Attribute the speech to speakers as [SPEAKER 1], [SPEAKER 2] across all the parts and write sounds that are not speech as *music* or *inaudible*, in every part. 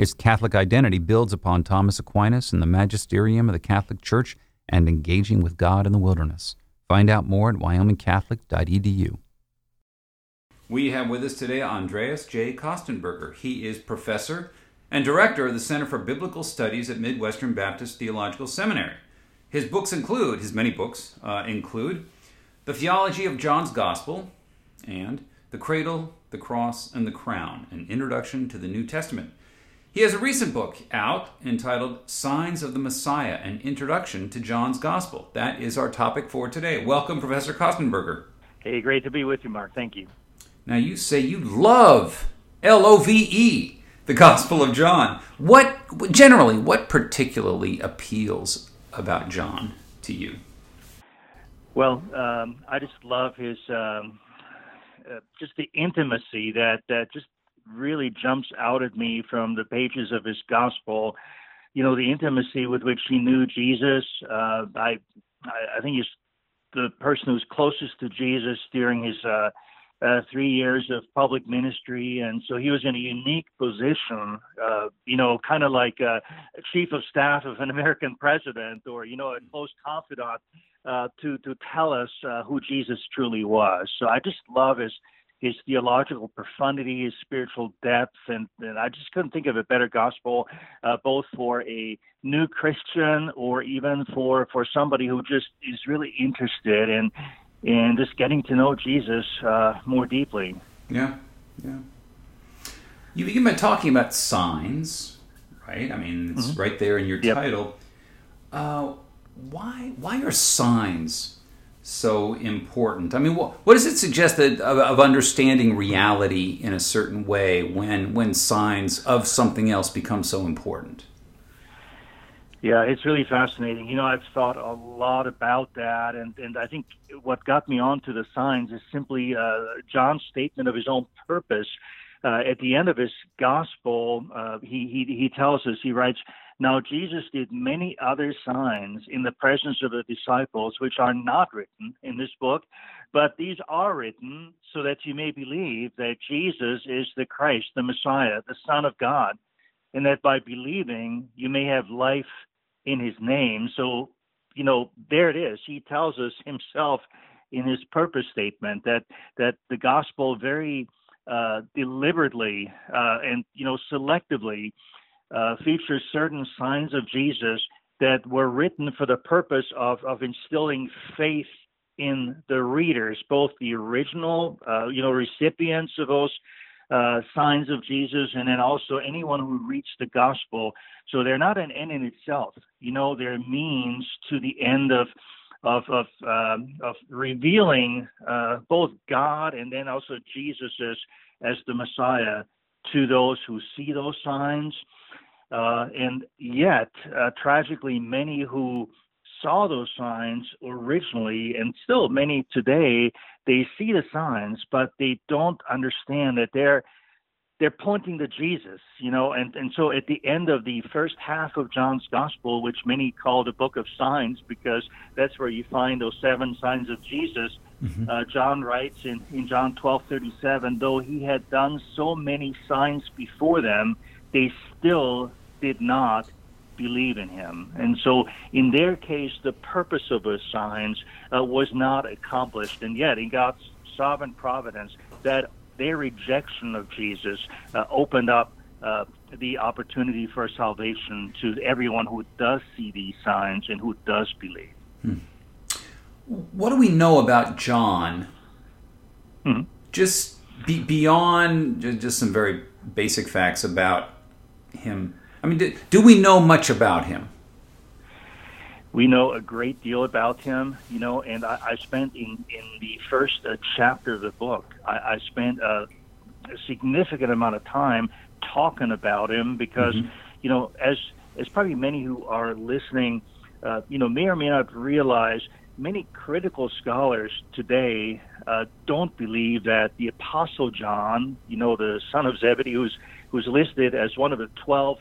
[SPEAKER 1] Its Catholic identity builds upon Thomas Aquinas and the magisterium of the Catholic Church and engaging with God in the wilderness. Find out more at wyomingcatholic.edu. We have with us today Andreas J. Köstenberger. He is professor and director of the Center for Biblical Studies at Midwestern Baptist Theological Seminary. His books include, his many books uh, include The Theology of John's Gospel and The Cradle, the Cross, and the Crown An Introduction to the New Testament. He has a recent book out entitled Signs of the Messiah An Introduction to John's Gospel. That is our topic for today. Welcome, Professor Köstenberger.
[SPEAKER 2] Hey, great to be with you, Mark. Thank you.
[SPEAKER 1] Now, you say you love L O V E the Gospel of John. What generally, what particularly appeals about John to you?
[SPEAKER 2] Well, um, I just love his um, uh, just the intimacy that that just really jumps out at me from the pages of his gospel. You know, the intimacy with which he knew Jesus. Uh, I I think he's the person who's closest to Jesus during his uh, uh, three years of public ministry, and so he was in a unique position, uh, you know, kind of like a chief of staff of an American president, or you know, a close confidant uh, to to tell us uh, who Jesus truly was. So I just love his his theological profundity, his spiritual depth, and, and I just couldn't think of a better gospel, uh, both for a new Christian or even for for somebody who just is really interested in and just getting to know Jesus uh, more deeply.
[SPEAKER 1] Yeah, yeah. You begin by talking about signs, right? I mean, it's mm-hmm. right there in your yep. title. Uh, why why are signs so important? I mean, what, what does it suggest that, of, of understanding reality in a certain way when when signs of something else become so important?
[SPEAKER 2] Yeah, it's really fascinating. You know, I've thought a lot about that, and, and I think what got me onto the signs is simply uh, John's statement of his own purpose. Uh, at the end of his gospel, uh, he, he, he tells us, he writes, Now Jesus did many other signs in the presence of the disciples, which are not written in this book, but these are written so that you may believe that Jesus is the Christ, the Messiah, the Son of God, and that by believing you may have life in his name. So, you know, there it is. He tells us himself in his purpose statement that that the gospel very uh, deliberately uh, and you know selectively uh, features certain signs of Jesus that were written for the purpose of of instilling faith in the readers, both the original uh, you know recipients of those uh, signs of Jesus, and then also anyone who reads the gospel. So they're not an end in itself. You know, they're means to the end of of of, um, of revealing uh, both God and then also Jesus as as the Messiah to those who see those signs. Uh, and yet, uh, tragically, many who saw those signs originally, and still many today, they see the signs, but they don't understand that they're they're pointing to Jesus, you know, and, and so at the end of the first half of John's gospel, which many call the book of signs because that's where you find those seven signs of Jesus, mm-hmm. uh, John writes in, in John 12 37, though he had done so many signs before them, they still did not believe in him. And so, in their case, the purpose of those signs uh, was not accomplished. And yet, in God's sovereign providence, that their rejection of Jesus uh, opened up uh, the opportunity for salvation to everyone who does see these signs and who does believe.
[SPEAKER 1] Hmm. What do we know about John?
[SPEAKER 2] Mhm.
[SPEAKER 1] Just be, beyond just some very basic facts about him. I mean, do, do we know much about him?
[SPEAKER 2] we know a great deal about him, you know, and I, I spent in, in the first uh, chapter of the book, I, I spent a, a significant amount of time talking about him because, you know, as as probably many who are listening, uh, you know, may or may not realize, many critical scholars today uh, don't believe that the Apostle John, you know, the son of Zebedee, who's who's listed as one of the twelve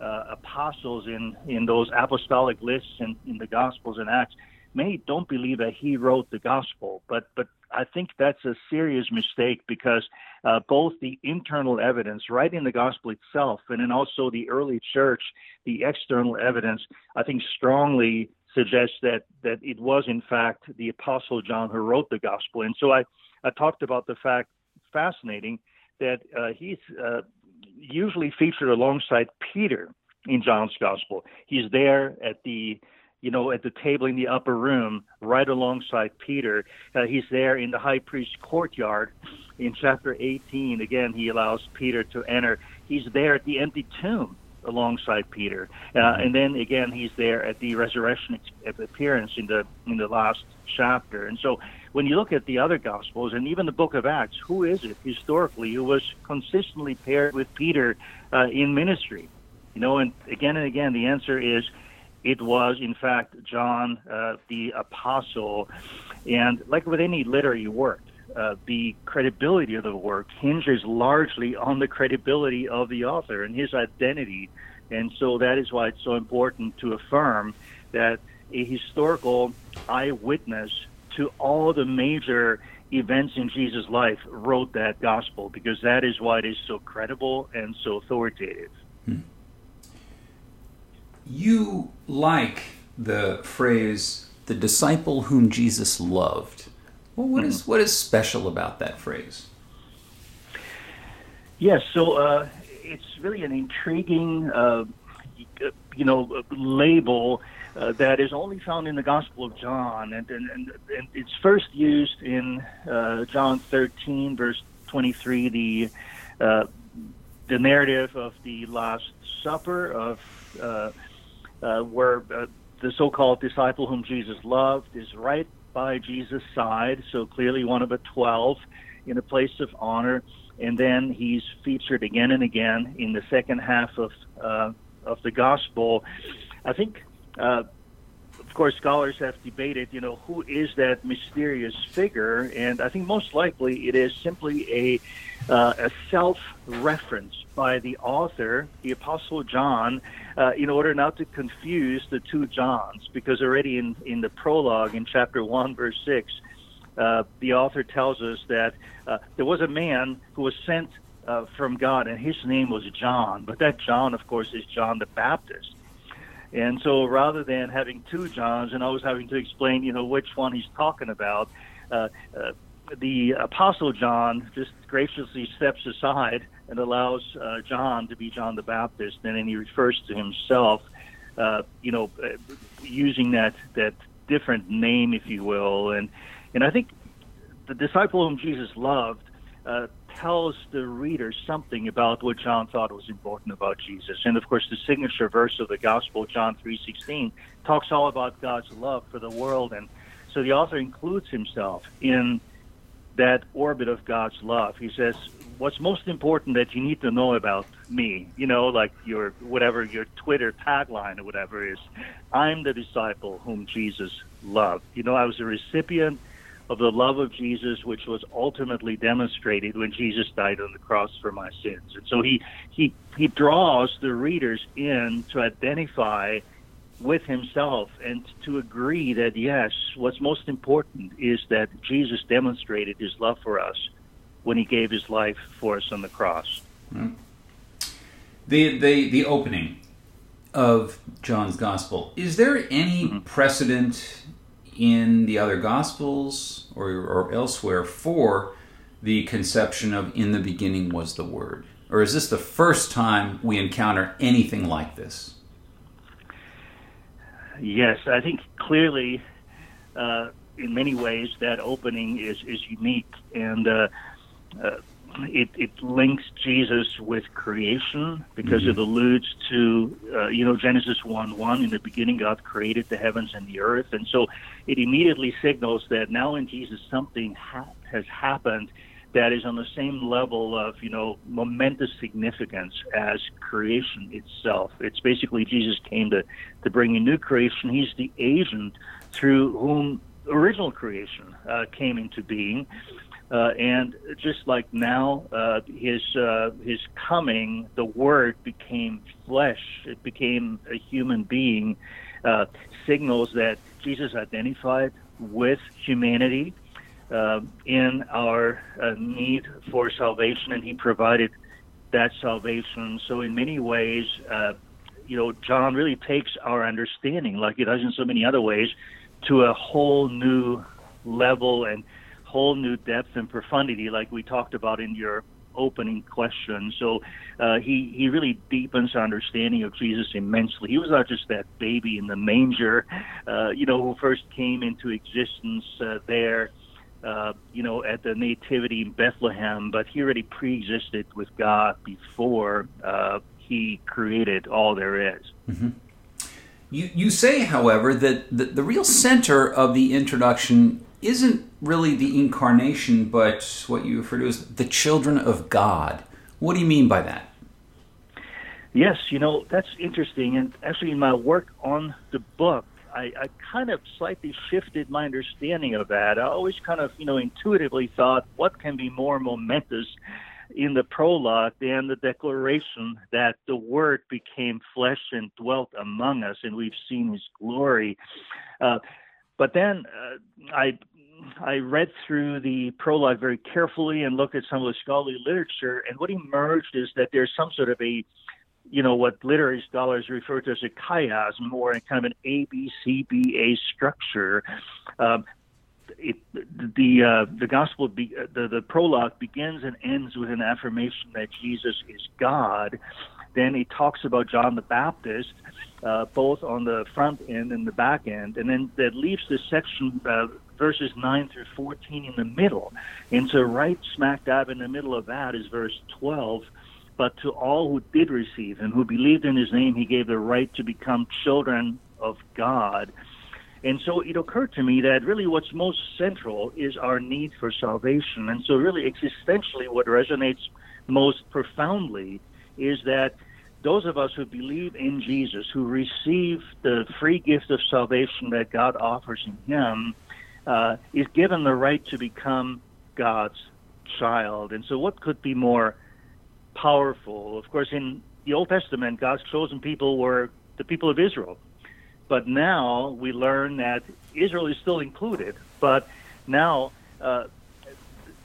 [SPEAKER 2] uh, apostles in, in those apostolic lists in, in the Gospels and Acts, many don't believe that he wrote the Gospel. But but I think that's a serious mistake because uh, both the internal evidence, right in the Gospel itself, and then also the early church, the external evidence, I think strongly suggests that that it was in fact the Apostle John who wrote the Gospel. And so I, I talked about the fact, fascinating, that uh, he's uh, usually featured alongside Peter in John's gospel. He's there at the you know at the table in the upper room right alongside Peter. Uh, he's there in the high priest's courtyard in chapter 18. Again, he allows Peter to enter. He's there at the empty tomb alongside Peter. Uh, and then again he's there at the resurrection appearance in the in the last chapter. And so when you look at the other gospels and even the book of Acts, who is it historically who was consistently paired with Peter uh, in ministry? You know, and again and again the answer is it was in fact John uh, the apostle. And like with any literary work, uh, the credibility of the work hinges largely on the credibility of the author and his identity. And so that is why it's so important to affirm that a historical eyewitness to all the major events in Jesus' life wrote that gospel because that is why it is so credible and so authoritative.
[SPEAKER 1] You like the phrase "the disciple whom Jesus loved." Well, what is what is special about that phrase?
[SPEAKER 2] Yes, so uh, it's really an intriguing, uh, you know, label uh, that is only found in the Gospel of John, and and, and, and it's first used in uh, John 13, verse 23, the uh, the narrative of the Last Supper of uh, uh, where uh, the so-called disciple whom Jesus loved is right by Jesus' side, so clearly one of the twelve in a place of honor. And then he's featured again and again in the second half of of the gospel. I think, uh, of course, scholars have debated, you know, who is that mysterious figure, and I think most likely it is simply a uh, a self reference by the author, the Apostle John, uh, in order not to confuse the two Johns, because already in in the prologue in chapter one, verse six uh, the author tells us that uh, there was a man who was sent uh, from God, and his name was John. But that John, of course, is John the Baptist. And so, rather than having two Johns and always having to explain, you know, which one he's talking about, uh, uh, the Apostle John just graciously steps aside and allows uh, John to be John the Baptist, and then he refers to himself, uh, you know, uh, using that that different name, if you will, and and I think the disciple whom Jesus loved uh, tells the reader something about what John thought was important about Jesus. And of course, the signature verse of the gospel, John 3:16, talks all about God's love for the world. And so the author includes himself in that orbit of God's love. He says, "What's most important that you need to know about me? You know, like your whatever your Twitter tagline or whatever is, I'm the disciple whom Jesus loved. You know, I was a recipient." Of the love of Jesus, which was ultimately demonstrated when Jesus died on the cross for my sins. And so he he he draws the readers in to identify with himself and to agree that yes, what's most important is that Jesus demonstrated his love for us when he gave his life for us on the cross.
[SPEAKER 1] The the the opening of John's gospel. Is there any mm-hmm. precedent in the other gospels or, or elsewhere for the conception of in the beginning was the word? Or is this the first time we encounter anything like this?
[SPEAKER 2] Yes, I think clearly uh, in many ways, that opening is is unique, and uh, uh, it it links Jesus with creation because mm-hmm. it alludes to uh, you know Genesis one one. In the beginning, God created the heavens and the earth, and so it immediately signals that now in Jesus something ha- has happened that is on the same level of you know momentous significance as creation itself. It's basically Jesus came to to bring a new creation. He's the agent through whom original creation uh, came into being. Uh, and just like now, uh, his uh, his coming, the Word became flesh. It became a human being. Uh, signals that Jesus identified with humanity uh, in our uh, need for salvation, and he provided that salvation. So, in many ways, you know, John really takes our understanding, like he does in so many other ways, to a whole new level and whole new depth and profundity, like we talked about in your opening question. So uh, he he really deepens our understanding of Jesus immensely. He was not just that baby in the manger, uh, you know, who first came into existence uh, there uh, you know, at the nativity in Bethlehem, but he already pre-existed with God before uh, he created all there is.
[SPEAKER 1] Mm-hmm. You, you say, however, that the, the real center of the introduction isn't really the incarnation, but what you refer to as the children of God. What do you mean by that?
[SPEAKER 2] Yes, you know, that's interesting. And actually, in my work on the book, I, I kind of slightly shifted my understanding of that. I always kind of, you know, intuitively thought, what can be more momentous in the prologue than the declaration that the Word became flesh and dwelt among us, and we've seen His glory. Uh, but then uh, I I read through the prologue very carefully and looked at some of the scholarly literature, and what emerged is that there's some sort of a you know, what literary scholars refer to as a chiasm or a kind of an A B C B A structure. Um, it, the uh, the gospel be, uh, the the prologue begins and ends with an affirmation that Jesus is God. Then he talks about John the Baptist, uh, both on the front end and the back end, and then that leaves this section uh, verses nine through fourteen in the middle. And so right smack dab in the middle of that is verse twelve but to all who did receive him, who believed in his name, he gave the right to become children of God. And so it occurred to me that really what's most central is our need for salvation. And so, really, existentially, what resonates most profoundly is that those of us who believe in Jesus, who receive the free gift of salvation that God offers in Him, uh, is given the right to become God's child. And so, what could be more powerful. Of course, in the Old Testament, God's chosen people were the people of Israel. But now we learn that Israel is still included, but now uh,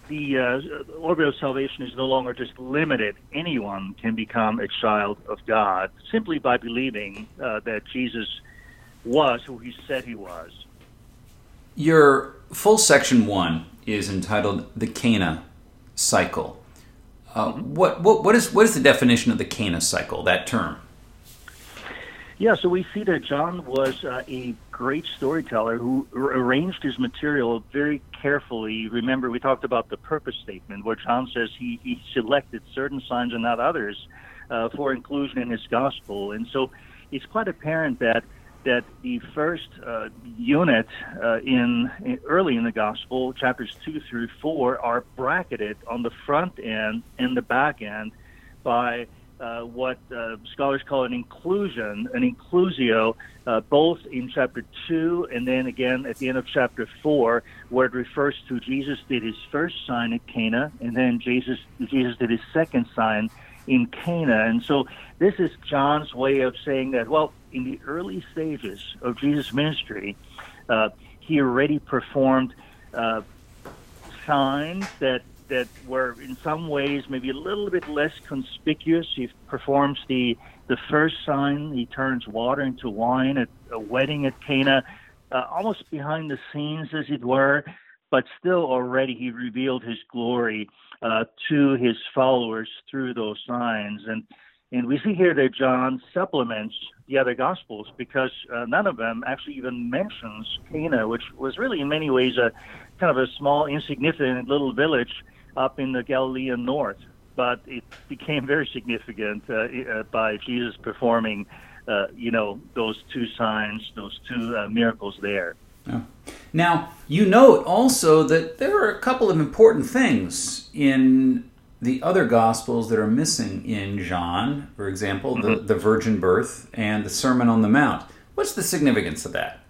[SPEAKER 2] the uh, orbit of salvation is no longer just limited. Anyone can become a child of God simply by believing uh, that Jesus was who he said he was.
[SPEAKER 1] Your full section one is entitled The Cana Cycle. Uh, what, what, what, is, what is the definition of the Cana cycle, that term?
[SPEAKER 2] Yeah, so we see that John was uh, a great storyteller who arranged his material very carefully. Remember, we talked about the purpose statement, where John says he, he selected certain signs and not others uh, for inclusion in his gospel. And so it's quite apparent that that the first uh, unit uh, in, in, early in the gospel, chapters two through four, are bracketed on the front end and the back end by uh, what uh, scholars call an inclusion, an inclusio, uh, both in chapter two and then again at the end of chapter four, where it refers to Jesus did his first sign at Cana, and then Jesus Jesus did his second sign in Cana. And so this is John's way of saying that, well, in the early stages of Jesus' ministry, uh, he already performed uh, signs that that were in some ways maybe a little bit less conspicuous. He performs the the first sign. He turns water into wine at a wedding at Cana, uh, almost behind the scenes, as it were. But still, already he revealed his glory uh, to his followers through those signs. And And we see here that John supplements the other Gospels because uh, none of them actually even mentions Cana, which was really in many ways a kind of a small, insignificant little village up in the Galilean north. But it became very significant uh, uh, by Jesus performing, uh, you know, those two signs, those two uh, miracles there.
[SPEAKER 1] Now, you note also that there are a couple of important things in the other gospels that are missing in John, for example, mm-hmm. the, the virgin birth and the Sermon on the Mount. What's the significance of that?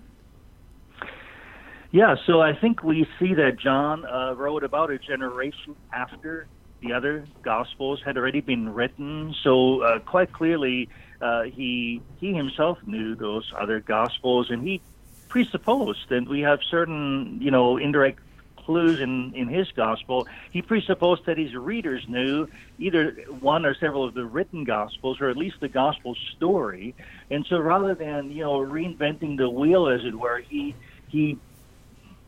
[SPEAKER 2] Yeah, so I think we see that John uh, wrote about a generation after the other gospels had already been written. So uh, quite clearly, uh, he he himself knew those other gospels, and he presupposed, and we have certain you know indirect clues in, in his gospel, he presupposed that his readers knew either one or several of the written gospels, or at least the gospel story. And so rather than, you know, reinventing the wheel, as it were, he, he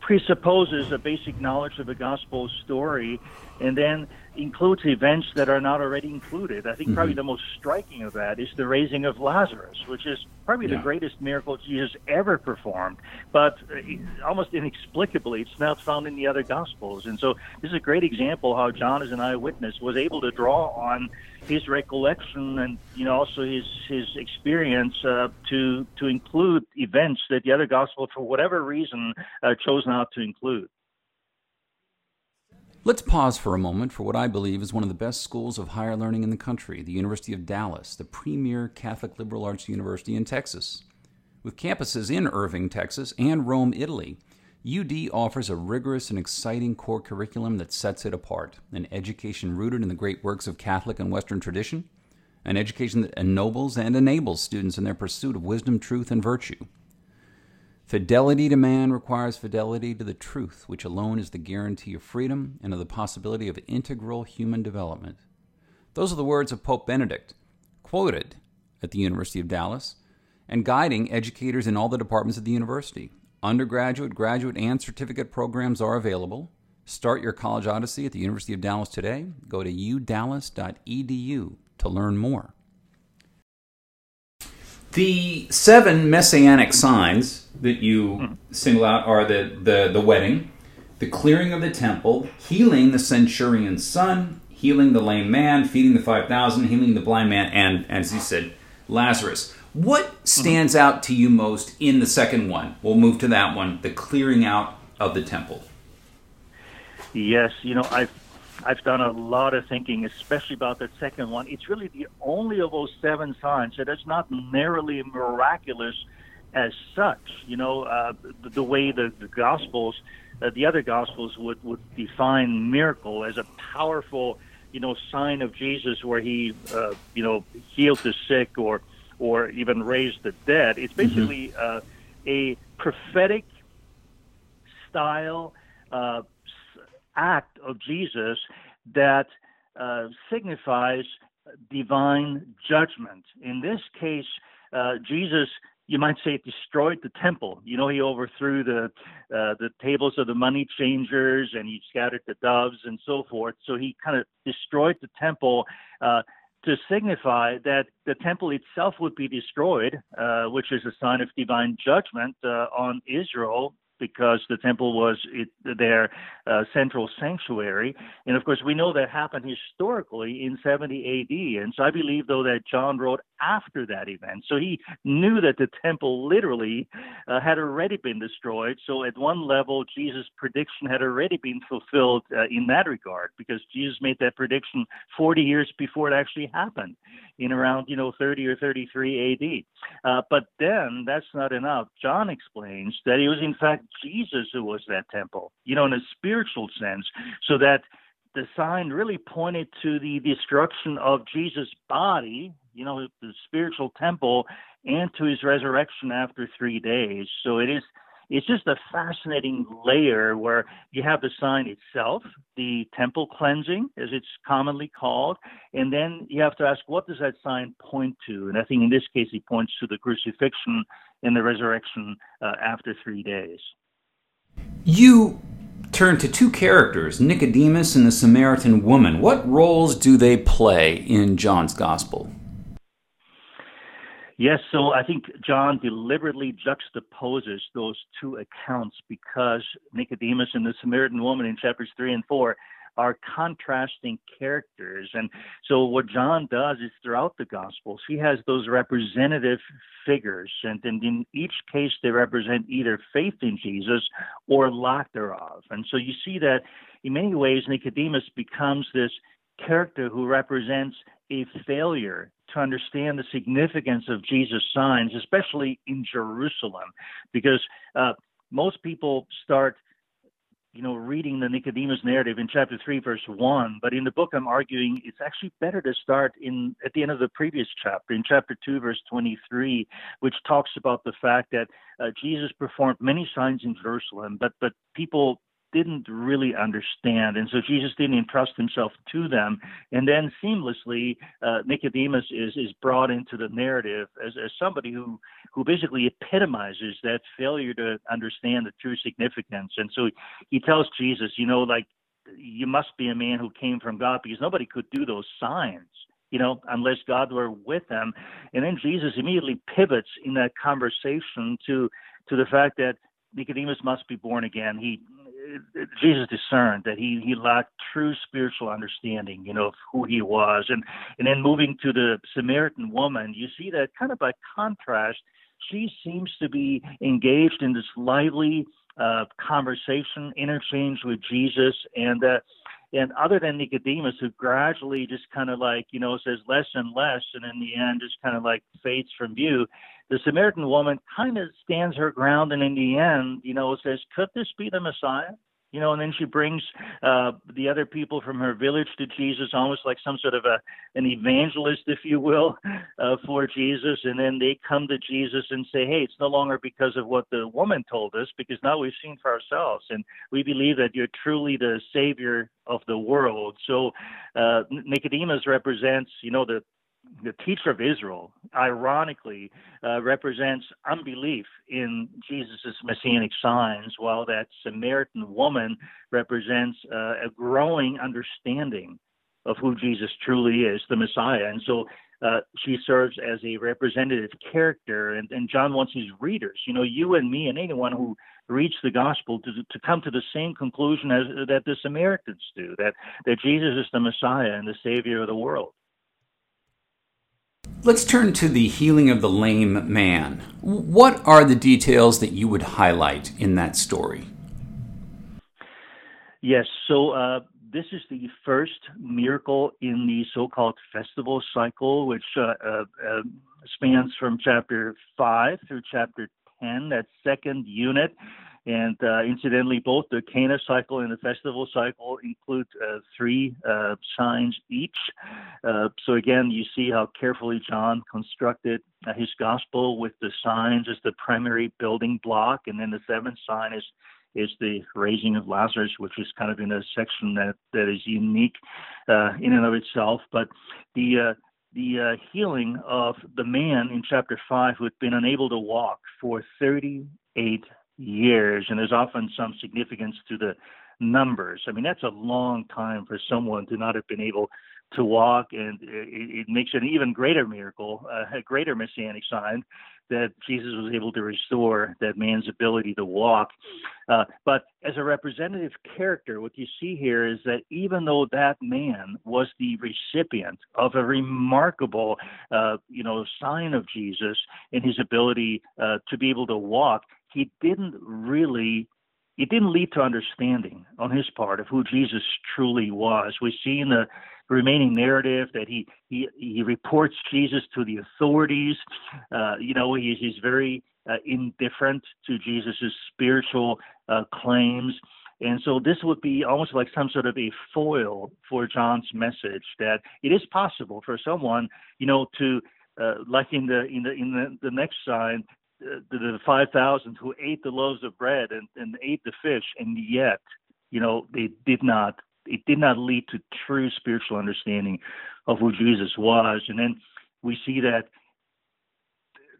[SPEAKER 2] presupposes a basic knowledge of the gospel story and then includes events that are not already included. I think mm-hmm. probably the most striking of that is the raising of Lazarus, which is probably yeah. the greatest miracle Jesus ever performed, but uh, almost inexplicably, it's not found in the other Gospels. And so this is a great example how John, as an eyewitness, was able to draw on his recollection and you know also his his experience uh, to to include events that the other Gospels, for whatever reason, uh, chose not to include.
[SPEAKER 1] Let's pause for a moment for what I believe is one of the best schools of higher learning in the country, the University of Dallas, the premier Catholic liberal arts university in Texas. With campuses in Irving, Texas, and Rome, Italy, UD offers a rigorous and exciting core curriculum that sets it apart an education rooted in the great works of Catholic and Western tradition, an education that ennobles and enables students in their pursuit of wisdom, truth, and virtue. Fidelity to man requires fidelity to the truth, which alone is the guarantee of freedom and of the possibility of integral human development. Those are the words of Pope Benedict, quoted at the University of Dallas, and guiding educators in all the departments of the university. Undergraduate, graduate, and certificate programs are available. Start your college odyssey at the University of Dallas today. Go to udallas.edu to learn more. The seven messianic signs that you single out are the, the, the wedding, the clearing of the temple, healing the centurion's son, healing the lame man, feeding the 5,000, healing the blind man, and, as you said, Lazarus. What stands mm-hmm. out to you most in the second one? We'll move to that one the clearing out of the temple.
[SPEAKER 2] Yes, you know, I've I've done a lot of thinking, especially about that second one. It's really the only of those seven signs that is not narrowly miraculous as such. You know, uh, the, the, way the, the Gospels, uh, the other Gospels would, would define miracle as a powerful, you know, sign of Jesus where he, uh, you know, healed the sick or, or even raised the dead. It's mm-hmm. basically mm-hmm. a prophetic style uh, act of Jesus that uh, signifies divine judgment. In this case, uh, Jesus, you might say, destroyed the temple. You know, he overthrew the uh, the tables of the money changers and he scattered the doves and so forth. So he kind of destroyed the temple. Uh, to signify that the temple itself would be destroyed, uh, which is a sign of divine judgment uh, on Israel because the temple was it, their uh, central sanctuary. And of course, we know that happened historically in 70 AD. And so I believe, though, that John wrote after that event. So he knew that the temple literally uh, had already been destroyed. So at one level, Jesus' prediction had already been fulfilled uh, in that regard because Jesus made that prediction 40 years before it actually happened in around, you know, 30 or 33 AD. Uh, but then that's not enough. John explains that it was in fact Jesus who was that temple, you know, in a spiritual sense, so that the sign really pointed to the destruction of Jesus' body, you know, the spiritual temple, and to his resurrection after three days. So it is it's just a fascinating layer where you have the sign itself, the temple cleansing, as it's commonly called, and then you have to ask, what does that sign point to? And I think in this case, it points to the crucifixion and the resurrection uh, after three days.
[SPEAKER 1] You turn to two characters, Nicodemus and the Samaritan woman. What roles do they play in John's gospel?
[SPEAKER 2] Yes, so I think John deliberately juxtaposes those two accounts because Nicodemus and the Samaritan woman in chapters 3 and 4 are contrasting characters. And so what John does is throughout the Gospels, he has those representative figures. And, and in each case, they represent either faith in Jesus or lack thereof. And so you see that in many ways, Nicodemus becomes this character who represents a failure to understand the significance of Jesus' signs, especially in Jerusalem, because uh, most people start you know, reading the Nicodemus narrative in chapter 3, verse 1. But in the book, I'm arguing it's actually better to start in at the end of the previous chapter, in chapter 2, verse 23, which talks about the fact that uh, Jesus performed many signs in Jerusalem, but, but people didn't really understand. And so Jesus didn't entrust himself to them. And then seamlessly, uh, Nicodemus is, is brought into the narrative as, as somebody who, who basically epitomizes that failure to understand the true significance. And so he tells Jesus, you know, like, you must be a man who came from God because nobody could do those signs you know, unless God were with them. And then Jesus immediately pivots in that conversation to to the fact that Nicodemus must be born again. He Jesus discerned that he he lacked true spiritual understanding, you know, of who he was, and and then moving to the Samaritan woman, you see that kind of by contrast, she seems to be engaged in this lively uh, conversation, interchange with Jesus, and uh, and other than Nicodemus, who gradually just kind of like you know says less and less, and in the end just kind of like fades from view the Samaritan woman kind of stands her ground and in the end, you know, says, Could this be the Messiah? You know, and then she brings uh, the other people from her village to Jesus, almost like some sort of a an evangelist, if you will, uh, for Jesus. And then they come to Jesus and say, "Hey, it's no longer because of what the woman told us, because now we've seen for ourselves, and we believe that you're truly the Savior of the world." So uh, Nicodemus represents, you know, the the teacher of Israel, ironically, uh, represents unbelief in Jesus' messianic signs, while that Samaritan woman represents uh, a growing understanding of who Jesus truly is, the Messiah. And so uh, she serves as a representative character. And, and John wants his readers, you know, you and me and anyone who reads the gospel to, to come to the same conclusion as that the Samaritans do, that, that Jesus is the Messiah and the Savior of the world.
[SPEAKER 1] Let's turn to the healing of the lame man. What are the details that you would highlight in that story?
[SPEAKER 2] Yes, so uh, this is the first miracle in the so called festival cycle, which uh, uh, uh spans from chapter 5 through chapter 10, that second unit. And uh, incidentally, both the Cana cycle and the festival cycle include uh, three uh, signs each. Uh, so again, you see how carefully John constructed uh, his gospel with the signs as the primary building block, and then the seventh sign is is the raising of Lazarus, which is kind of in a section that that is unique uh, in and of itself. But the the healing of the man in chapter five who had been unable to walk for 38 years, and there's often some significance to the numbers. I mean, that's a long time for someone to not have been able to walk, and it, it makes it an even greater miracle, uh, a greater messianic sign that Jesus was able to restore that man's ability to walk. Uh, but as a representative character, what you see here is that even though that man was the recipient of a remarkable, uh, you know, sign of Jesus in his ability uh, to be able to walk, he didn't really it didn't lead to understanding on his part of who Jesus truly was. We see in the remaining narrative that he he, he reports Jesus to the authorities. Uh, you know, he's, he's very uh, indifferent to Jesus's spiritual uh, claims. And so this would be almost like some sort of a foil for John's message that it is possible for someone, you know, to uh, like in the in the in the, the next sign, the, the 5,000 who ate the loaves of bread and, and ate the fish, and yet, you know, they did not, it did not lead to true spiritual understanding of who Jesus was. And then we see that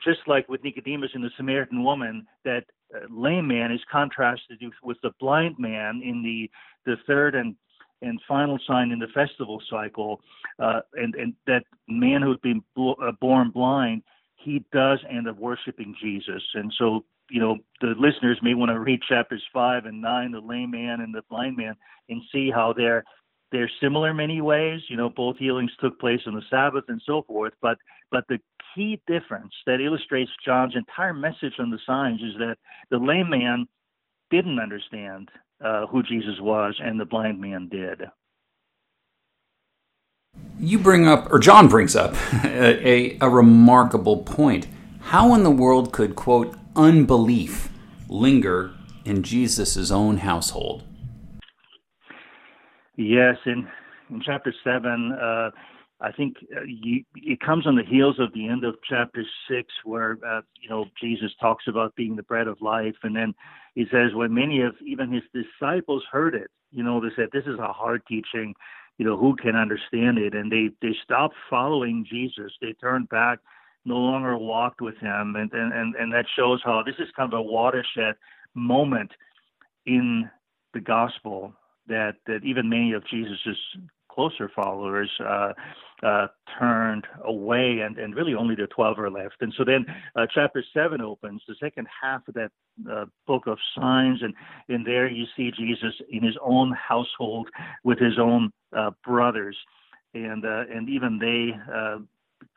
[SPEAKER 2] just like with Nicodemus and the Samaritan woman, that uh, lame man is contrasted with the blind man in the, the third and and final sign in the festival cycle, uh, and and that man who had been uh, born blind he does end up worshiping Jesus. And so, you know, the listeners may want to read chapters five and nine, the lame man and the blind man, and see how they're they're similar in many ways. You know, both healings took place on the Sabbath and so forth. But but the key difference that illustrates John's entire message on the signs is that the lame man didn't understand uh, who Jesus was, and the blind man did.
[SPEAKER 1] You bring up, or John brings up, *laughs* a, a, remarkable point. How in the world could, quote, unbelief linger in Jesus' own household?
[SPEAKER 2] Yes, in, in chapter 7, uh, I think uh, you, it comes on the heels of the end of chapter 6, where, uh, you know, Jesus talks about being the bread of life. And then he says, when many of even his disciples heard it, you know, they said, this is a hard teaching you know, who can understand it? And they they stopped following Jesus. They turned back, no longer walked with him, and and and, and that shows how this is kind of a watershed moment in the gospel that that even many of Jesus's closer followers uh, uh, turned away, and, and really only the 12 are left. And so then uh, chapter 7 opens, the second half of that uh, book of signs, and in there you see Jesus in his own household with his own uh, brothers. And, uh, and even they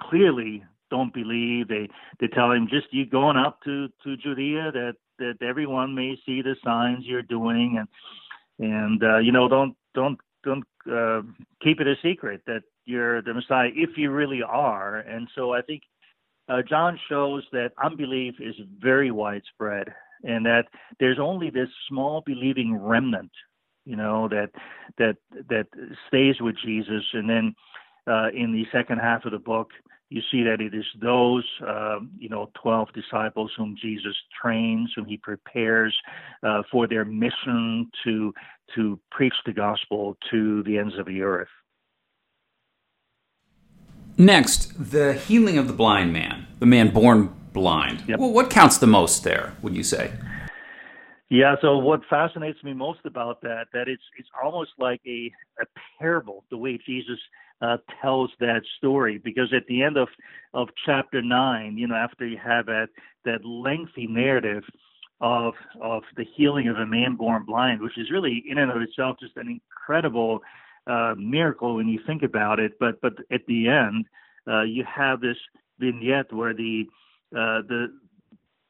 [SPEAKER 2] clearly don't believe. They they tell him just you going up to to Judea that that everyone may see the signs you're doing and and uh, you know don't don't don't uh, keep it a secret that you're the Messiah if you really are. And so I think uh, John shows that unbelief is very widespread and that there's only this small believing remnant, you know, that that that stays with Jesus. And then uh, in the second half of the book, you see that it is those, uh, you know, 12 disciples whom Jesus trains, whom he prepares uh, for their mission to to preach the gospel to the ends of the earth.
[SPEAKER 1] Next, the healing of the blind man, the man born blind. Yep. Well, what counts the most there? Would you say?
[SPEAKER 2] Yeah, so what fascinates me most about that that it's it's almost like a a parable the way Jesus uh, tells that story because at the end of of chapter nine, you know, after you have that that lengthy narrative of of the healing of a man born blind, which is really in and of itself just an incredible uh, miracle when you think about it. But but at the end, uh, you have this vignette where the uh, the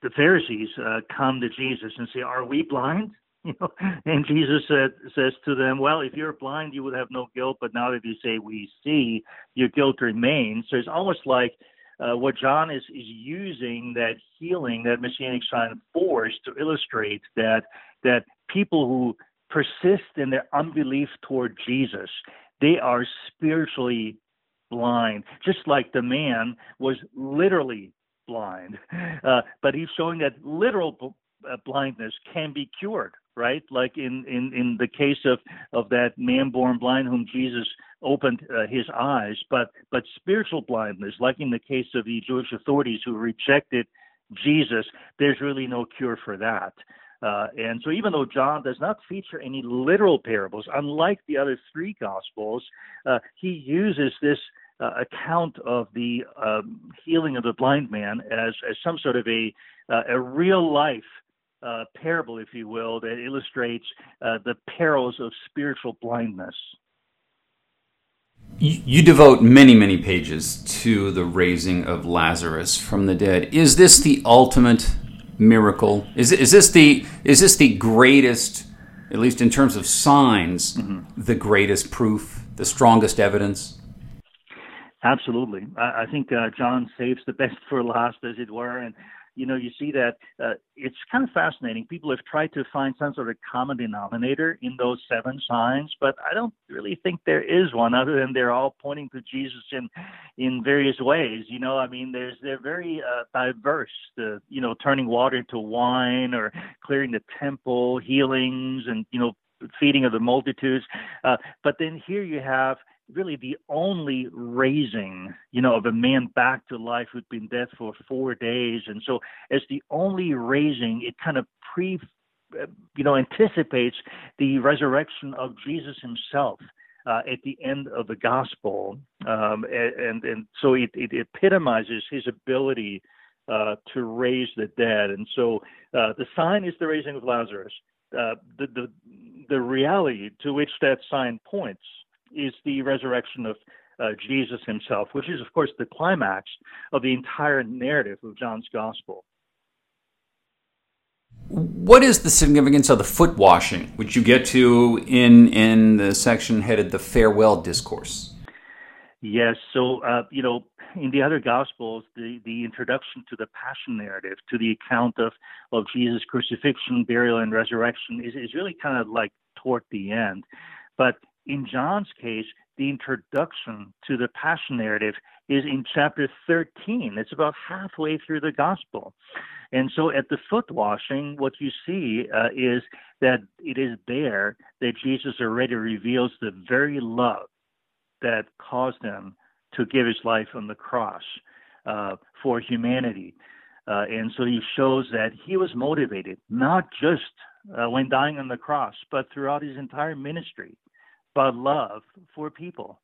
[SPEAKER 2] the Pharisees uh, come to Jesus and say, "Are we blind?" *laughs* You know, and Jesus said, says to them, "Well, if you're blind, you would have no guilt, but now that you say we see, your guilt remains." So it's almost like uh, what John is is using that healing, that messianic sign force, to illustrate that that people who persist in their unbelief toward Jesus, they are spiritually blind, just like the man was literally blind. *laughs* Uh, but he's showing that literal uh, blindness can be cured, right? Like in, in, in the case of, of that man born blind whom Jesus opened uh, his eyes, but, but spiritual blindness, like in the case of the Jewish authorities who rejected Jesus, there's really no cure for that. Uh, and so, even though John does not feature any literal parables, unlike the other three Gospels, uh, he uses this uh, account of the um, healing of the blind man as, as some sort of a, uh, a real life uh, parable, if you will, that illustrates uh, the perils of spiritual blindness.
[SPEAKER 1] You, you devote many, many pages to the raising of Lazarus from the dead. Is this the ultimate miracle? Is, is this the is this the greatest, at least in terms of signs, mm-hmm. the greatest proof, the strongest evidence?
[SPEAKER 2] Absolutely. I, I think uh, John saves the best for last, as it were, and you know you see that uh, it's kind of fascinating. People have tried to find some sort of common denominator in those seven signs, but I don't really think there is one, other than they're all pointing to Jesus in in various ways. You know, I mean, there's they're very uh, diverse. The you know turning water into wine, or clearing the temple, healings, and you know feeding of the multitudes. Uh, but then here you have really the only raising, you know, of a man back to life who'd been dead for four days. And so, as the only raising, it kind of pre, you know, anticipates the resurrection of Jesus himself. Uh, at the end of the gospel, Um, and, and so it, it epitomizes his ability uh, to raise the dead. And so uh, the sign is the raising of Lazarus. Uh, the, the, the reality to which that sign points is the resurrection of uh, Jesus himself, which is, of course, the climax of the entire narrative of John's gospel.
[SPEAKER 1] What is the significance of the foot washing, which you get to in in the section headed "The Farewell Discourse"?
[SPEAKER 2] Yes, so uh, you know, in the other gospels, the the introduction to the passion narrative, to the account of of Jesus' crucifixion, burial, and resurrection, is is really kind of like toward the end. But in John's case, the introduction to the passion narrative is in chapter 13. It's about halfway through the gospel. And so at the foot washing, what you see uh, is that it is there that Jesus already reveals the very love that caused him to give his life on the cross uh, for humanity. Uh, and so he shows that he was motivated, not just uh, when dying on the cross, but throughout his entire ministry about love for people,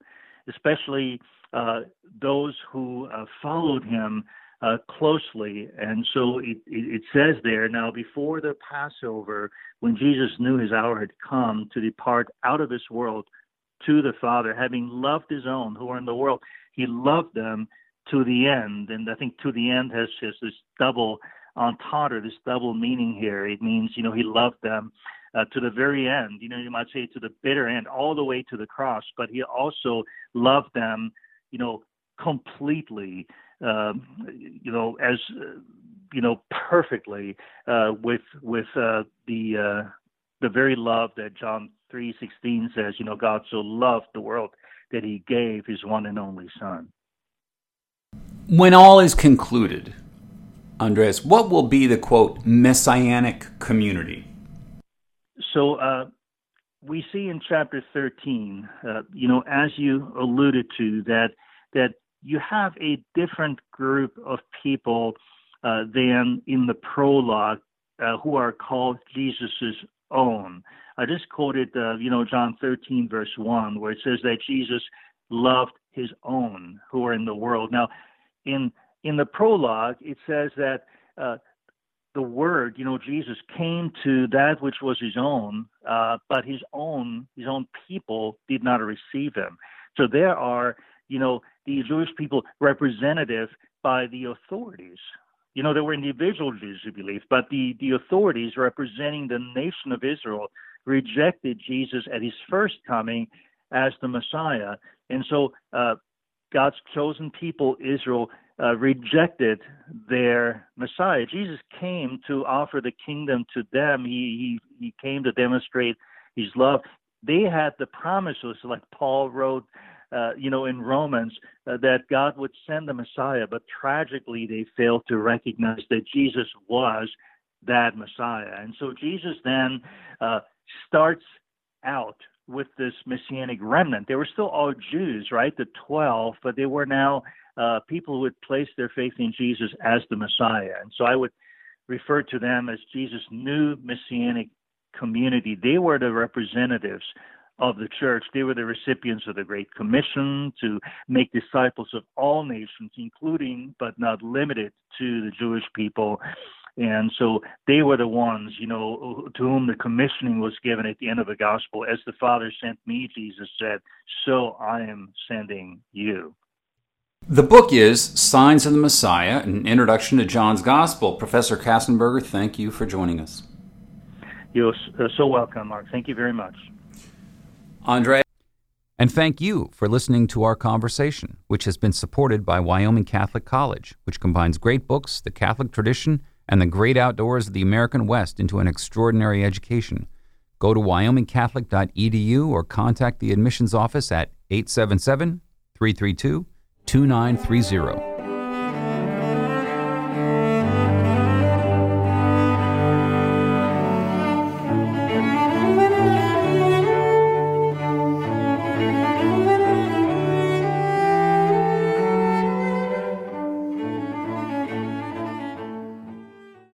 [SPEAKER 2] especially uh, those who uh, followed him uh, closely. And so it, it, says there now, before the Passover, when Jesus knew his hour had come to depart out of this world to the Father, having loved his own who are in the world, he loved them to the end. And I think to the end has just this double entendre, this double meaning here. It means, you know, he loved them uh, to the very end. You know, you might say to the bitter end, all the way to the cross. But he also loved them, you know, completely. Um, you know, as uh, you know, perfectly uh, with with uh, the uh, the very love that John three sixteen says. You know, God so loved the world that He gave His one and only Son.
[SPEAKER 1] When all is concluded, Andreas, what will be the quote messianic community?
[SPEAKER 2] So uh, we see in chapter 13, uh, you know, as you alluded to, that that you have a different group of people uh, than in the prologue uh, who are called Jesus's own. I just quoted, uh, you know, John 13 verse 1, where it says that Jesus loved his own who are in the world. Now, in in the prologue, it says that uh, the word, you know, Jesus came to that which was his own, uh, but his own, his own people did not receive him. So there are, you know, the Jewish people representative by the authorities. You know, there were individual Jews who believed, but the, the authorities representing the nation of Israel rejected Jesus at his first coming as the Messiah. And so uh, God's chosen people, Israel, uh, rejected their Messiah. Jesus came to offer the kingdom to them. He, he, he came to demonstrate his love. They had the promises, like Paul wrote, uh, you know, in Romans, uh, that God would send the Messiah, but tragically they failed to recognize that Jesus was that Messiah. And so Jesus then uh, starts out with this messianic remnant. They were still all Jews, right? The 12, but they were now uh, people who had placed their faith in Jesus as the Messiah. And so I would refer to them as Jesus' new messianic community. They were the representatives of the church. They were the recipients of the Great Commission to make disciples of all nations, including but not limited to the Jewish people. And so they were the ones, you know, to whom the commissioning was given at the end of the gospel. As the Father sent me, Jesus said, so I am sending you.
[SPEAKER 1] The book is Signs of the Messiah, an introduction to John's Gospel. Professor Köstenberger, thank you for joining us.
[SPEAKER 2] You're uh, so welcome, Mark. Thank you very much.
[SPEAKER 1] Andre. And thank you for listening to our conversation, which has been supported by Wyoming Catholic College, which combines great books, the Catholic tradition, and the great outdoors of the American West into an extraordinary education. Go to wyomingcatholic.edu or contact the admissions office at 877 332 2930.